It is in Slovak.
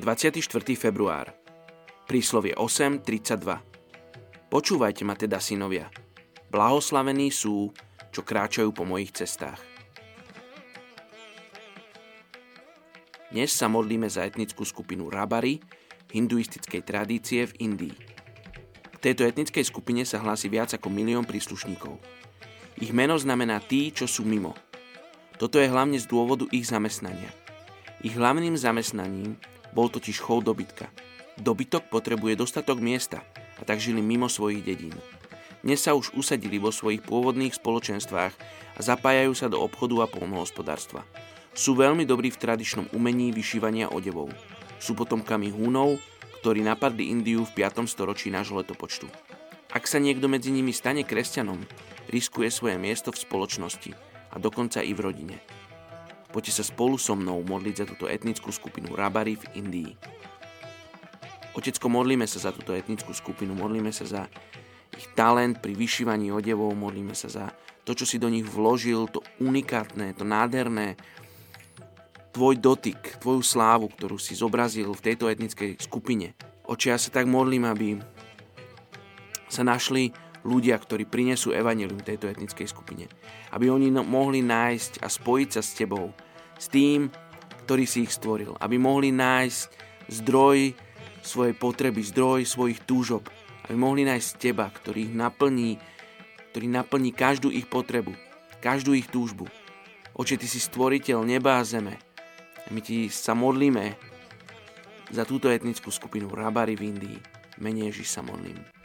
Je 24. február. Príslovie 8.32. Počúvajte ma teda, synovia. Blahoslavení sú, čo kráčajú po mojich cestách. Dnes sa modlíme za etnickú skupinu Rabari, hinduistickej tradície v Indii. K tejto etnickej skupine sa hlási viac ako milión príslušníkov. Ich meno znamená tí, čo sú mimo. Toto je hlavne z dôvodu ich zamestnania. Ich hlavným zamestnaním bol totiž chov dobytka. Dobytok potrebuje dostatok miesta a tak žili mimo svojich dedín. Dnes sa už usadili vo svojich pôvodných spoločenstvách a zapájajú sa do obchodu a polnohospodárstva. Sú veľmi dobrí v tradičnom umení vyšívania odevov. Sú potomkami Húnov, ktorí napadli Indiu v 5. storočí nášho letopočtu. Ak sa niekto medzi nimi stane kresťanom, riskuje svoje miesto v spoločnosti a dokonca i v rodine. Poďte sa spolu so mnou modliť za túto etnickú skupinu Rabari v Indii. Otecko, modlíme sa za túto etnickú skupinu, modlíme sa za ich talent pri vyšívaní odevov, modlíme sa za to, čo si do nich vložil, to unikátne, to nádherné, tvoj dotyk, tvoju slávu, ktorú si zobrazil v tejto etnickej skupine. Oči, ja sa tak modlím, aby sa našli ľudia, ktorí prinesú evanelium tejto etnickej skupine. Aby oni no, mohli nájsť a spojiť sa s tebou, s tým, ktorý si ich stvoril. Aby mohli nájsť zdroj svojej potreby, zdroj svojich túžob. Aby mohli nájsť teba, ktorý ich naplní, ktorý naplní každú ich potrebu, každú ich túžbu. Oče, ty si stvoriteľ neba a zeme. A my ti sa modlíme za túto etnickú skupinu Rabari v Indii. Menej Ježiš sa modlím.